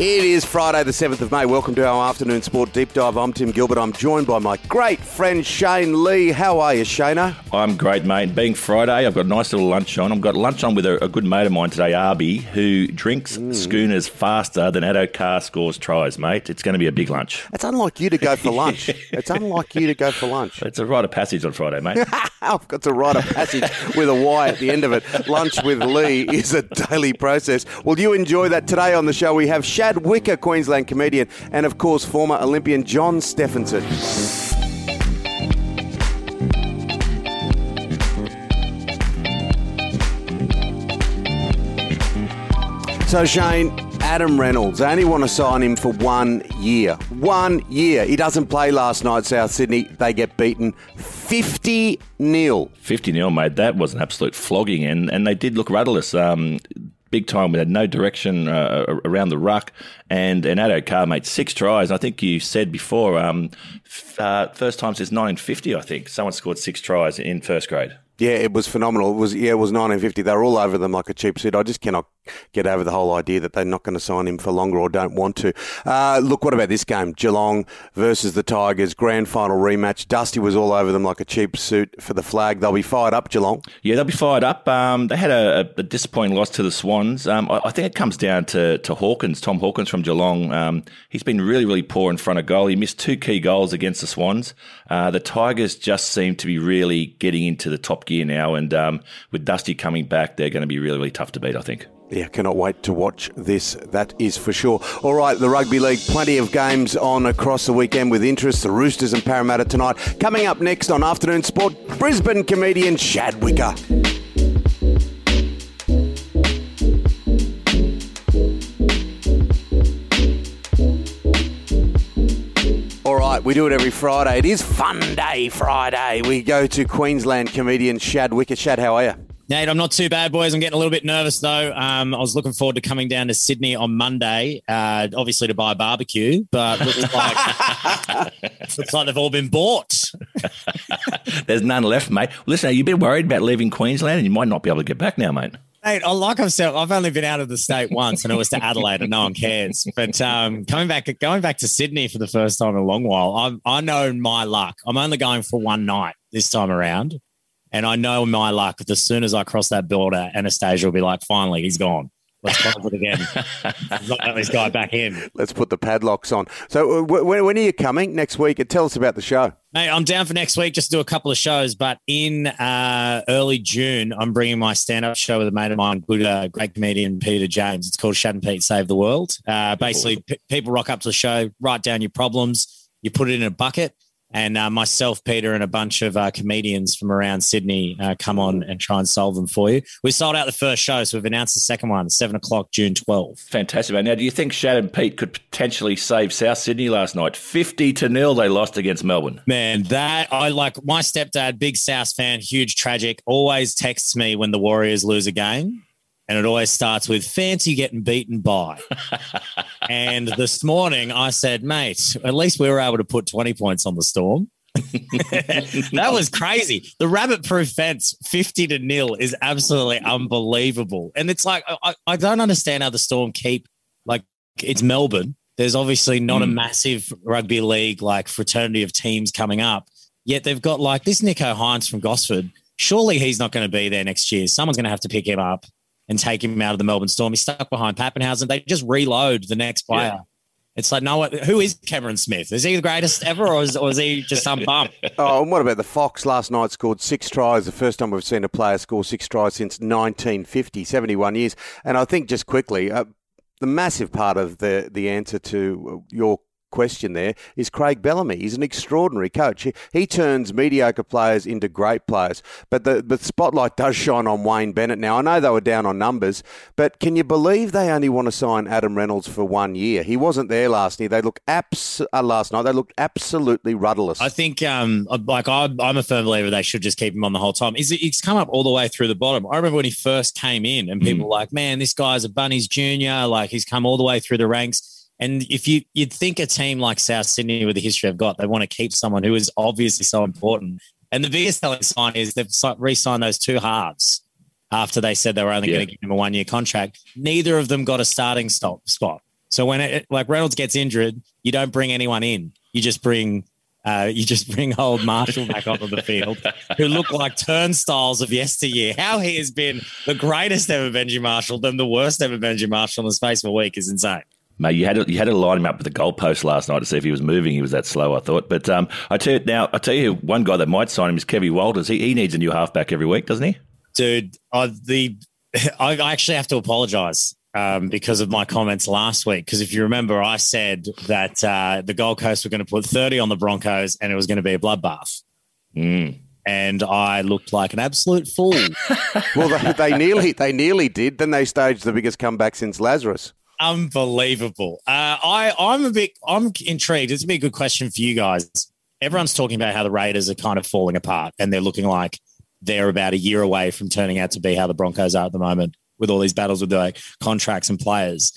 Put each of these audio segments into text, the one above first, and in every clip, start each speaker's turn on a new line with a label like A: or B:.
A: It is Friday, the 7th of May. Welcome to our afternoon sport deep dive. I'm Tim Gilbert. I'm joined by my great friend Shane Lee. How are you, Shana?
B: I'm great, mate. Being Friday, I've got a nice little lunch on. I've got lunch on with a, a good mate of mine today, Arby, who drinks
A: Mm.
B: schooners faster than Addo Carr scores tries, mate. It's going to be a big lunch.
A: It's unlike you to go for lunch. it's unlike you to go for lunch.
B: It's a rite of passage on Friday, mate.
A: I've got to write a passage with a Y at the end of it. Lunch with Lee is a daily process. Will you enjoy that today on the show? We have Shad Wicker, Queensland comedian, and of course, former Olympian John Steffensen. So, Shane, Adam Reynolds, they only want to sign him for one year. One year. He doesn't play last night, South Sydney. They get beaten 50 0.
B: 50 nil, mate. That was an absolute flogging, and, and they did look rudderless. Um, big time. We had no direction uh, around the ruck, and, and Addo Carr made six tries. I think you said before, um, f- uh, first time since 1950, I think, someone scored six tries in first grade.
A: Yeah, it was phenomenal. It was yeah, it was 1950. They were all over them like a cheap suit. I just cannot get over the whole idea that they're not going to sign him for longer or don't want to. Uh, look, what about this game? Geelong versus the Tigers, grand final rematch. Dusty was all over them like a cheap suit for the flag. They'll be fired up, Geelong.
B: Yeah, they'll be fired up. Um, they had a, a disappointing loss to the Swans. Um, I, I think it comes down to, to Hawkins, Tom Hawkins from Geelong. Um, he's been really, really poor in front of goal. He missed two key goals against the Swans. Uh, the Tigers just seem to be really getting into the top gear now, and um, with Dusty coming back, they're going to be really, really tough to beat, I think.
A: Yeah, cannot wait to watch this. That is for sure. All right, the Rugby League, plenty of games on across the weekend with interest. The Roosters and Parramatta tonight. Coming up next on Afternoon Sport, Brisbane comedian Shad Wicker. All right, we do it every Friday. It is Fun Day Friday. We go to Queensland comedian Shad Wicker. Shad, how are you?
C: Nate, I'm not too bad, boys. I'm getting a little bit nervous though. Um, I was looking forward to coming down to Sydney on Monday, uh, obviously to buy a barbecue, but looks like looks like they've all been bought.
B: There's none left, mate. Listen, you've been worried about leaving Queensland, and you might not be able to get back now, mate.
C: Mate, I- like I've said, I've only been out of the state once, and it was to Adelaide, and no one cares. But um, coming back, going back to Sydney for the first time in a long while, I'm, I know my luck. I'm only going for one night this time around, and I know my luck. That as soon as I cross that border, Annastacia will be like, "Finally, he's gone. Let's close it again. Let's not let this guy back in."
A: Let's put the padlocks on. So, uh, wh- when, when are you coming next week? And tell us about the show.
C: Mate, I'm down for next week just to do a couple of shows. But in uh, early June, I'm bringing my stand up show with a mate of mine, good, uh, great comedian Peter James. It's called Shad and Pete Save the World. Uh, basically, p- people rock up to the show, write down your problems, you put it in a bucket. And uh, myself, Peter, and a bunch of uh, comedians from around Sydney uh, come on and try and solve them for you. We sold out the first show, so we've announced the second one, 7 o'clock, June 12th.
B: Fantastic, mate. Now, do you think Shad and Pete could potentially save South Sydney last night? 50 to nil they lost against Melbourne.
C: Man, that I like my stepdad, big South fan, huge tragic, always texts me when the Warriors lose a game. And it always starts with fancy getting beaten by. and this morning I said, mate, at least we were able to put 20 points on the storm. that was crazy. The rabbit proof fence, 50 to nil, is absolutely unbelievable. And it's like, I, I don't understand how the storm keep, like, it's Melbourne. There's obviously not a mm. massive rugby league, like, fraternity of teams coming up. Yet they've got, like, this Nicho Hynes from Gosford. Surely he's not going to be there next year. Someone's going to have to pick him up and take him out of the Melbourne Storm. He's stuck behind Papenhuyzen. They just reload the next player.
B: Yeah.
C: It's like, no, who is Cameron Smith? Is he the greatest ever, or is, or is he just some bum?
A: Oh, and what about the Fox last night scored six tries? The first time we've seen a player score six tries since 1950, 71 years. And I think just quickly, uh, the massive part of the, the answer to your question there is Craig Bellamy. He's an extraordinary coach. He, he turns mediocre players into great players. But the, the spotlight does shine on Wayne Bennett now. I know they were down on numbers, but can you believe they only want to sign Adam Reynolds for one year? He wasn't there last year. They look abs- uh, last night. They looked absolutely rudderless.
C: I think, um, like I'm, I'm a firm believer they should just keep him on the whole time. He's, he's come up all the way through the bottom. I remember when he first came in, and people were like, "Man, this guy's a Bunnies junior. Like he's come all the way through the ranks." And if you you'd think a team like South Sydney with the history they've got, they want to keep someone who is obviously so important. And the biggest selling sign is they've re-signed those two halves after they said they were only
B: Yeah.
C: going to give him a one-year contract. Neither of them got a starting stop spot. So when it, like Reynolds gets injured, you don't bring anyone in. You just bring uh, you just bring old Marshall back onto the field, who look like turnstiles of yesteryear. How he has been the greatest ever Benji Marshall, then the worst ever Benji Marshall in the space of a week is insane.
B: Mate, you had to, you had to line him up with the goalpost last night to see if he was moving. He was that slow, I thought. But um, I tell you now, I tell you, one guy that might sign him is Kevin Walters. He, he needs a new halfback every week, doesn't he?
C: Dude, uh, the I actually have to apologise um, because of my comments last week. Because if you remember, I said that uh, the Gold Coast were going to put 30 on the Broncos and it was going to be a bloodbath.
B: Mm.
C: And I looked like an absolute fool.
A: well, they, they, nearly they nearly did. Then they staged the biggest comeback since Lazarus.
C: Unbelievable. Uh, I I'm a bit I'm intrigued. It's be a good question for you guys. Everyone's talking about how the Raiders are kind of falling apart and they're looking like they're about a year away from turning out to be how the Broncos are at the moment with all these battles with their contracts and players.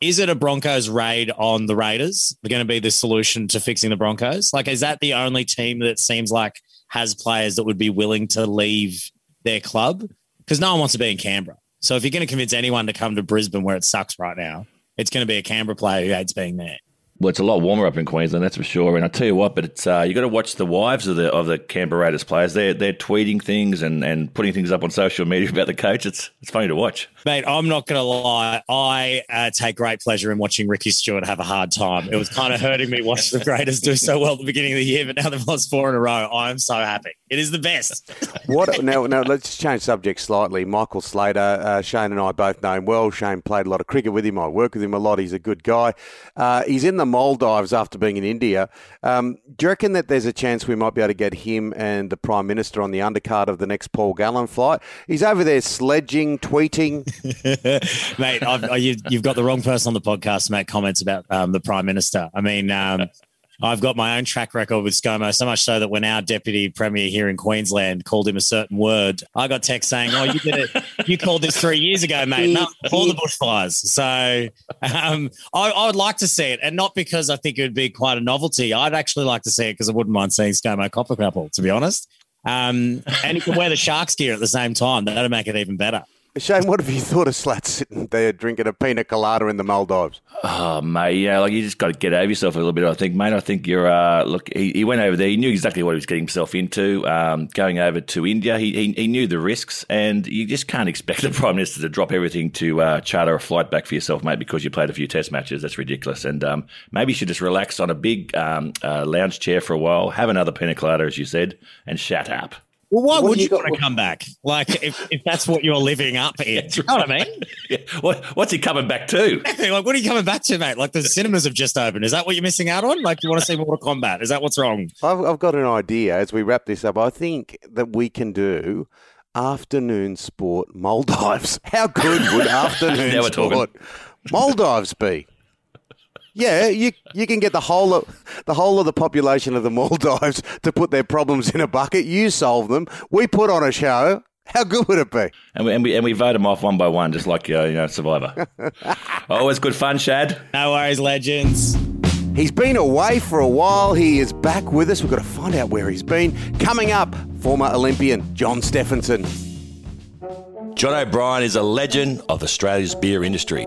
C: Is it a Broncos raid on the Raiders? They're going to be the solution to fixing the Broncos? Like, is that the only team that seems like has players that would be willing to leave their club? Because no one wants to be in Canberra. So if you're going to convince anyone to come to Brisbane where it sucks right now, it's going to be a Canberra player who hates being there.
B: Well, it's a lot warmer up in Queensland, that's for sure. And I tell you what, but it's uh, you got to watch the wives of the of the Canberra Raiders players. They're they're tweeting things and, and putting things up on social media about the coach. It's it's funny to watch.
C: Mate, I'm not going to lie. I uh, take great pleasure in watching Ricky Stuart have a hard time. It was kind of hurting me watching the Raiders do so well at the beginning of the year, but now they've lost four in a row. I'm so happy. It is the best.
A: what now? Now let's change subject slightly. Michael Slater, uh, Shane and I both know him well. Shane played a lot of cricket with him. I work with him a lot. He's a good guy. Uh, he's in the Maldives after being in India. Um, do you reckon that there's a chance we might be able to get him and the Prime Minister on the undercard of the next Paul Gallen flight? He's over there sledging, tweeting.
C: Mate, I've, you've, you've, got the wrong person on the podcast to make comments about um, the Prime Minister. I mean, um, I've got my own track record with ScoMo, so much so that when our deputy premier here in Queensland called him a certain word, I got text saying, "Oh, you did it. You called this three years ago, mate. No, all the bushfires." So um, I, I, would like to see it, and not because I think it would be quite a novelty. I'd actually like to see it because I wouldn't mind seeing ScoMo copper couple, to be honest. Um, and he can wear the Sharks gear at the same time. That'd make it even better.
A: Shane, what have you thought of Slat sitting there drinking a pina colada in the Maldives?
B: Oh, mate, yeah, like you just got to get over yourself a little bit. I think, mate. I think you're. Uh, look, he, he went over there. He knew exactly what he was getting himself into. Um, going over to India, he, he, he knew the risks, and you just can't expect the prime minister to drop everything to uh, charter a flight back for yourself, mate, because you played a few test matches. That's ridiculous. And um, maybe you should just relax on a big um, uh, lounge chair for a while, have another pina colada, as you said, and shut up.
C: Well, why what would you, you want to come back? Like, if, if that's what you're living up in, you know what I mean?
B: Yeah. What, what's he coming back to?
C: Exactly. Like, what are you coming back to, mate? Like, the cinemas have just opened. Is that what you're missing out on? Like, you want to see Mortal Kombat? Is that what's wrong?
A: I've, I've got an idea as we wrap this up. I think that we can do afternoon sport Maldives. How good would afternoon sport Maldives be? Yeah, you you can get the whole of the whole of the population of the Maldives to put their problems in a bucket. You solve them. We put on a show. How good would it be?
B: And we, and we, and we vote them off one by one, just like uh, you know Survivor. Always good fun, Shad.
C: No worries, legends.
A: He's been away for a while. He is back with us. We've got to find out where he's been. Coming up, former Olympian John Steffensen.
D: John O'Brien is a legend of Australia's beer industry.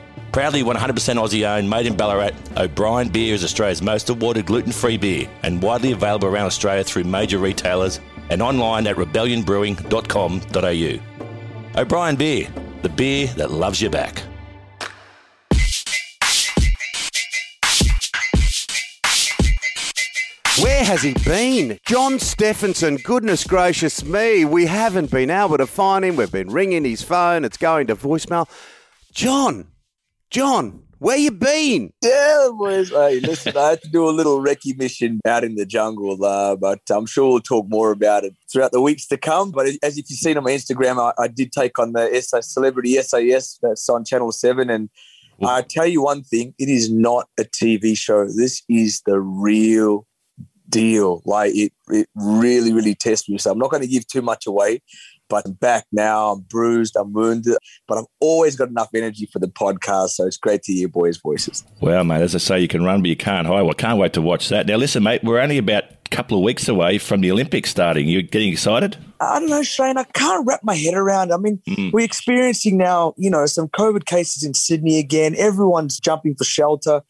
D: Proudly 100% Aussie owned, made in Ballarat, O'Brien Beer is Australia's most awarded gluten free beer and widely available around Australia through major retailers and online at rebellionbrewing.com.au. O'Brien Beer, the beer that loves you back.
A: Where has he been? John Steffensen, goodness gracious me. We haven't been able to find him. We've been ringing his phone, it's going to voicemail. John, John, where you been?
E: Yeah, boys. Hey, listen, I had to do a little recce mission out in the jungle, uh, but I'm sure we'll talk more about it throughout the weeks to come. But as if you've seen on my Instagram, I, I did take on the SAS, Celebrity SAS that's on Channel 7. And I tell you one thing, it is not a TV show. This is the real deal. Like it, it really, really tests me. So I'm not going to give too much away, but I'm back now. I'm bruised. I'm wounded, but I've always got enough energy for the podcast. So it's great to hear boys' voices.
B: Well, mate, as I say, you can run, but you can't hide. Well, I can't wait to watch that. Now, listen, mate, we're only about a couple of weeks away from the Olympics starting. You're getting excited?
E: I don't know, Shane. I can't wrap my head around. I mean, mm. we're experiencing now, you know, some COVID cases in Sydney again. Everyone's jumping for shelter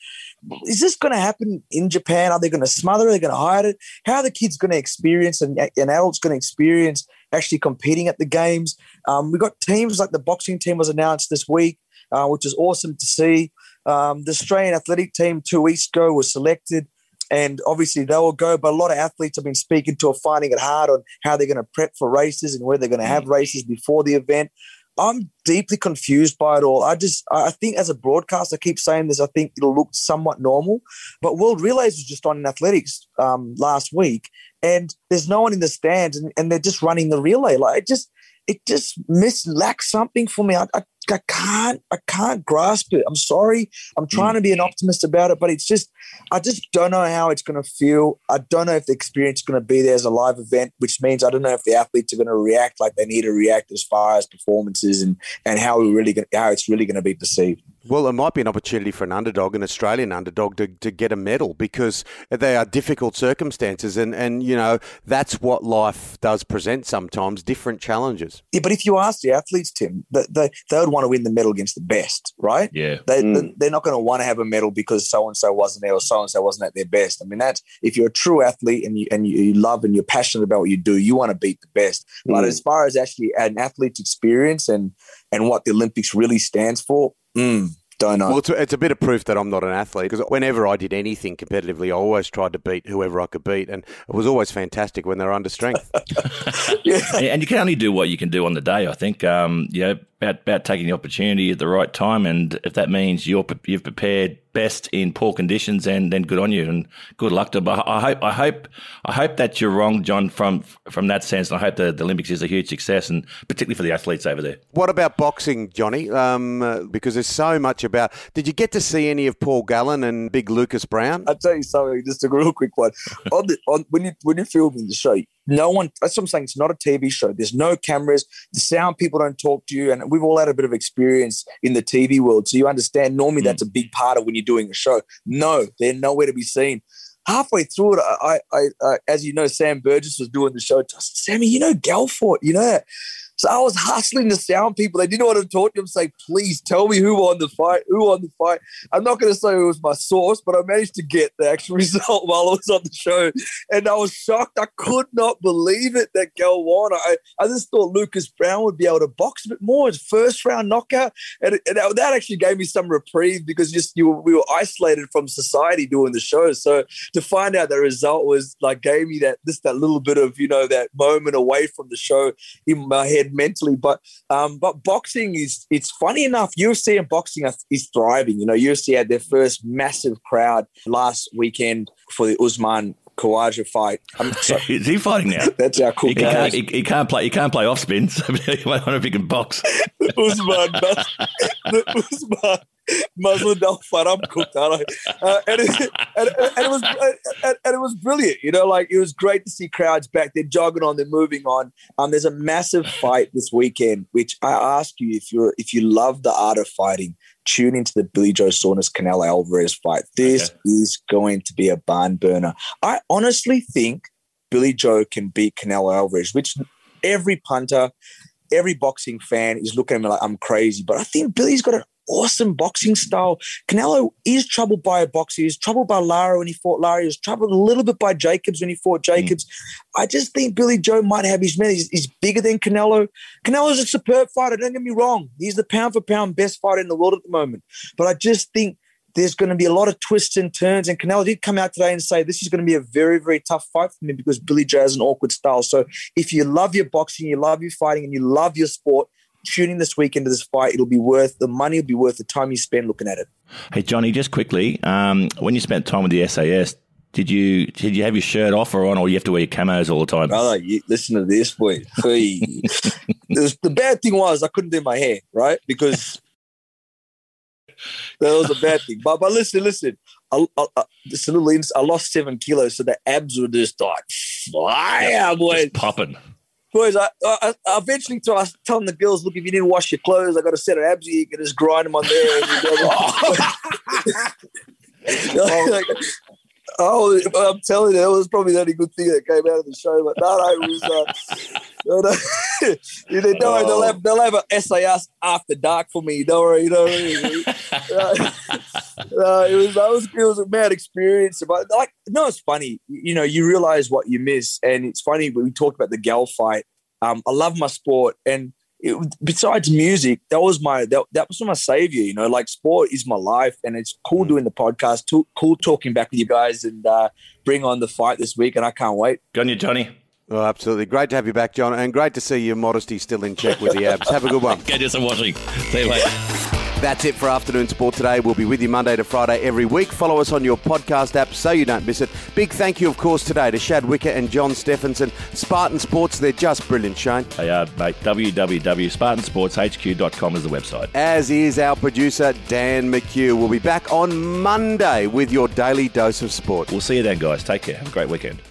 E: is this going to happen in Japan? Are they going to smother? Are they going to hide it? How are the kids going to experience and, and adults going to experience actually competing at the games? Um, we got teams like the boxing team was announced this week, uh, which is awesome to see. Um, the Australian athletic team two weeks ago was selected, and obviously they will go. But a lot of athletes have been speaking to are finding it hard on how they're going to prep for races and where they're going to have mm. races before the event. I'm deeply confused by it all. I just, I think as a broadcast, I keep saying this. I think it'll look somewhat normal, but World Relays was just on in athletics um, last week, and there's no one in the stands, and, and they're just running the relay. Like it just, it just miss lacks something for me. I, I, I can't I can't grasp it. I'm sorry. I'm trying mm. to be an optimist about it, but it's just I just don't know how it's going to feel. I don't know if the experience is going to be there as a live event, which means I don't know if the athletes are going to react like they need to react as far as performances and and how we really gonna, how it's really going to be perceived.
A: Well, it might be an opportunity for an underdog, an Australian underdog, to, to get a medal because they are difficult circumstances, and, and you know that's what life does present sometimes, different challenges.
E: Yeah, but if you ask the athletes, Tim, they, they, they would want to win the medal against the best, right?
B: Yeah.
E: They, mm. They're not going to want to have a medal because so and so wasn't there or so and so wasn't at their best. I mean, that's if you're a true athlete and you and you, you love and you're passionate about what you do, you want to beat the best. Mm. But as far as actually an athlete's experience and and what the Olympics really stands for, mm, don't know.
A: Well, it's a, it's a, bit of proof that I'm not an athlete because whenever I did anything competitively, I always tried to beat whoever I could beat, and it was always fantastic when they're under strength.
B: yeah. And you can only do what you can do on the day. I think, um, you know, about about taking the opportunity at the right time, and if that means you're you've prepared best in poor conditions, and then good on you, and good luck to. But I hope I hope I hope that you're wrong, John, from from that sense. And I hope the, the Olympics is a huge success, and particularly for the athletes over there.
A: What about boxing, Johnny? Um, uh, because there's so much about. Did you get to see any of Paul Gallen and Big Lucas Brown?
E: I'll tell you something. Just a real quick one. on the, on, when you when you're filming the show, no one, that's what I'm saying. It's not a TV show. There's no cameras. The sound people don't talk to you. And we've all had a bit of experience in the TV world. So you understand normally mm. that's a big part of when you're doing a show. No, they're nowhere to be seen. Halfway through it, I, I, I as you know, Sam Burgess was doing the show. Sammy, you know Gelfort, you know that. So I was hustling the sound people. They didn't want to talk to him, say, please tell me who won the fight, who won the fight. I'm not going to say it was my source, but I managed to get the actual result while I was on the show. And I was shocked. I could not believe it that Gal won. I, I just thought Lucas Brown would be able to box a bit more. His first round knockout. And, and that actually gave me some reprieve because just you we were isolated from society doing the show. So to find out the result was like gave me that just that little bit of, you know, that moment away from the show in my head mentally. But um, but boxing is it's funny enough. UFC and boxing is thriving. You know, UFC had their first massive crowd last weekend for the Usman Khawaja fight.
B: is he fighting now?
E: That's our cool.
B: He, can't, he, he, can't play. He can't play off spins. I wonder if he can box.
E: Usman, Usman muzzled off I'm cooked, uh, and, it, and, and, it was and, and, it was brilliant. You know, like it was great to see crowds back. They're jogging on, they're moving on. Um, there's a massive fight this weekend, which I ask you if you're if you love the art of fighting, tune into the Billy Joe Saunders Canelo Alvarez fight. This okay. is going to be a barn burner. I honestly think Billy Joe can beat Canelo Alvarez, which every punter, every boxing fan is looking at me like I'm crazy. But I think Billy's got an awesome boxing style. Canelo is troubled by a boxer. He's troubled by Lara when he fought Lara. He was troubled a little bit by Jacobs when he fought Jacobs. Mm. I just think Billy Joe might have his men. He's, he's, bigger than Canelo. Canelo's a superb fighter. Don't get me wrong. He's the pound for pound best fighter in the world at the moment. But I just think there's going to be a lot of twists and turns. And Canelo did come out today and say this is going to be a very, very tough fight for me because Billy Joe has an awkward style. So if you love your boxing, you love your fighting, and you love your sport, tune in this week into this fight. It'll be worth the money. it'll be worth the time you spend looking at it.
B: Hey Johnny, just quickly, um, when you spent time with the SAS, did you did you have your shirt off or on, or you have to wear your camos all the time?
E: Brother, you, listen to this, boy. the bad thing was I couldn't do my hair right because that was a bad thing. But but listen, listen. I, I, I, just a little. I lost seven kilos, so the abs were just like fire.
B: Just popping.
E: Boys, I, I, I eventually t- I was telling the girls, look, if you didn't wash your clothes, I got a set of abs here. You can just grind them on there. Go, like, oh, I'm telling you, that was probably the only good thing that came out of the show. But no, no, it was. Uh, no, no. You know, don't worry, they'll have they'll have an SAS after dark for me. Don't worry, don't worry. Uh, it was that was it was a mad experience. But like, no, it's funny. You know, you realize what you miss, and it's funny. when We talked about the gal fight. Um, I love my sport, and it, besides music, that was my that, that was my savior. You know, like sport is my life, and it's cool doing the podcast. Too, cool talking back with you guys, and uh, bring on the fight this week, and I can't wait.
B: Go on you, Johnny.
A: Oh, absolutely. Great to have you back, John, and great to see your modesty still in check with the abs. Have a good one.
B: Get you some washing. See you later.
A: That's it for Afternoon Sport today. We'll be with you Monday to Friday every week. Follow us on your podcast app so you don't miss it. Big thank you, of course, today to Shad Wicker and John Steffensen. Spartan Sports, they're just brilliant, Shane.
B: They are, mate. www.spartansportshq.com is the website.
A: As is our producer, Dan McHugh. We'll be back on Monday with your daily dose of sport.
B: We'll see you then, guys. Take care. Have a great weekend.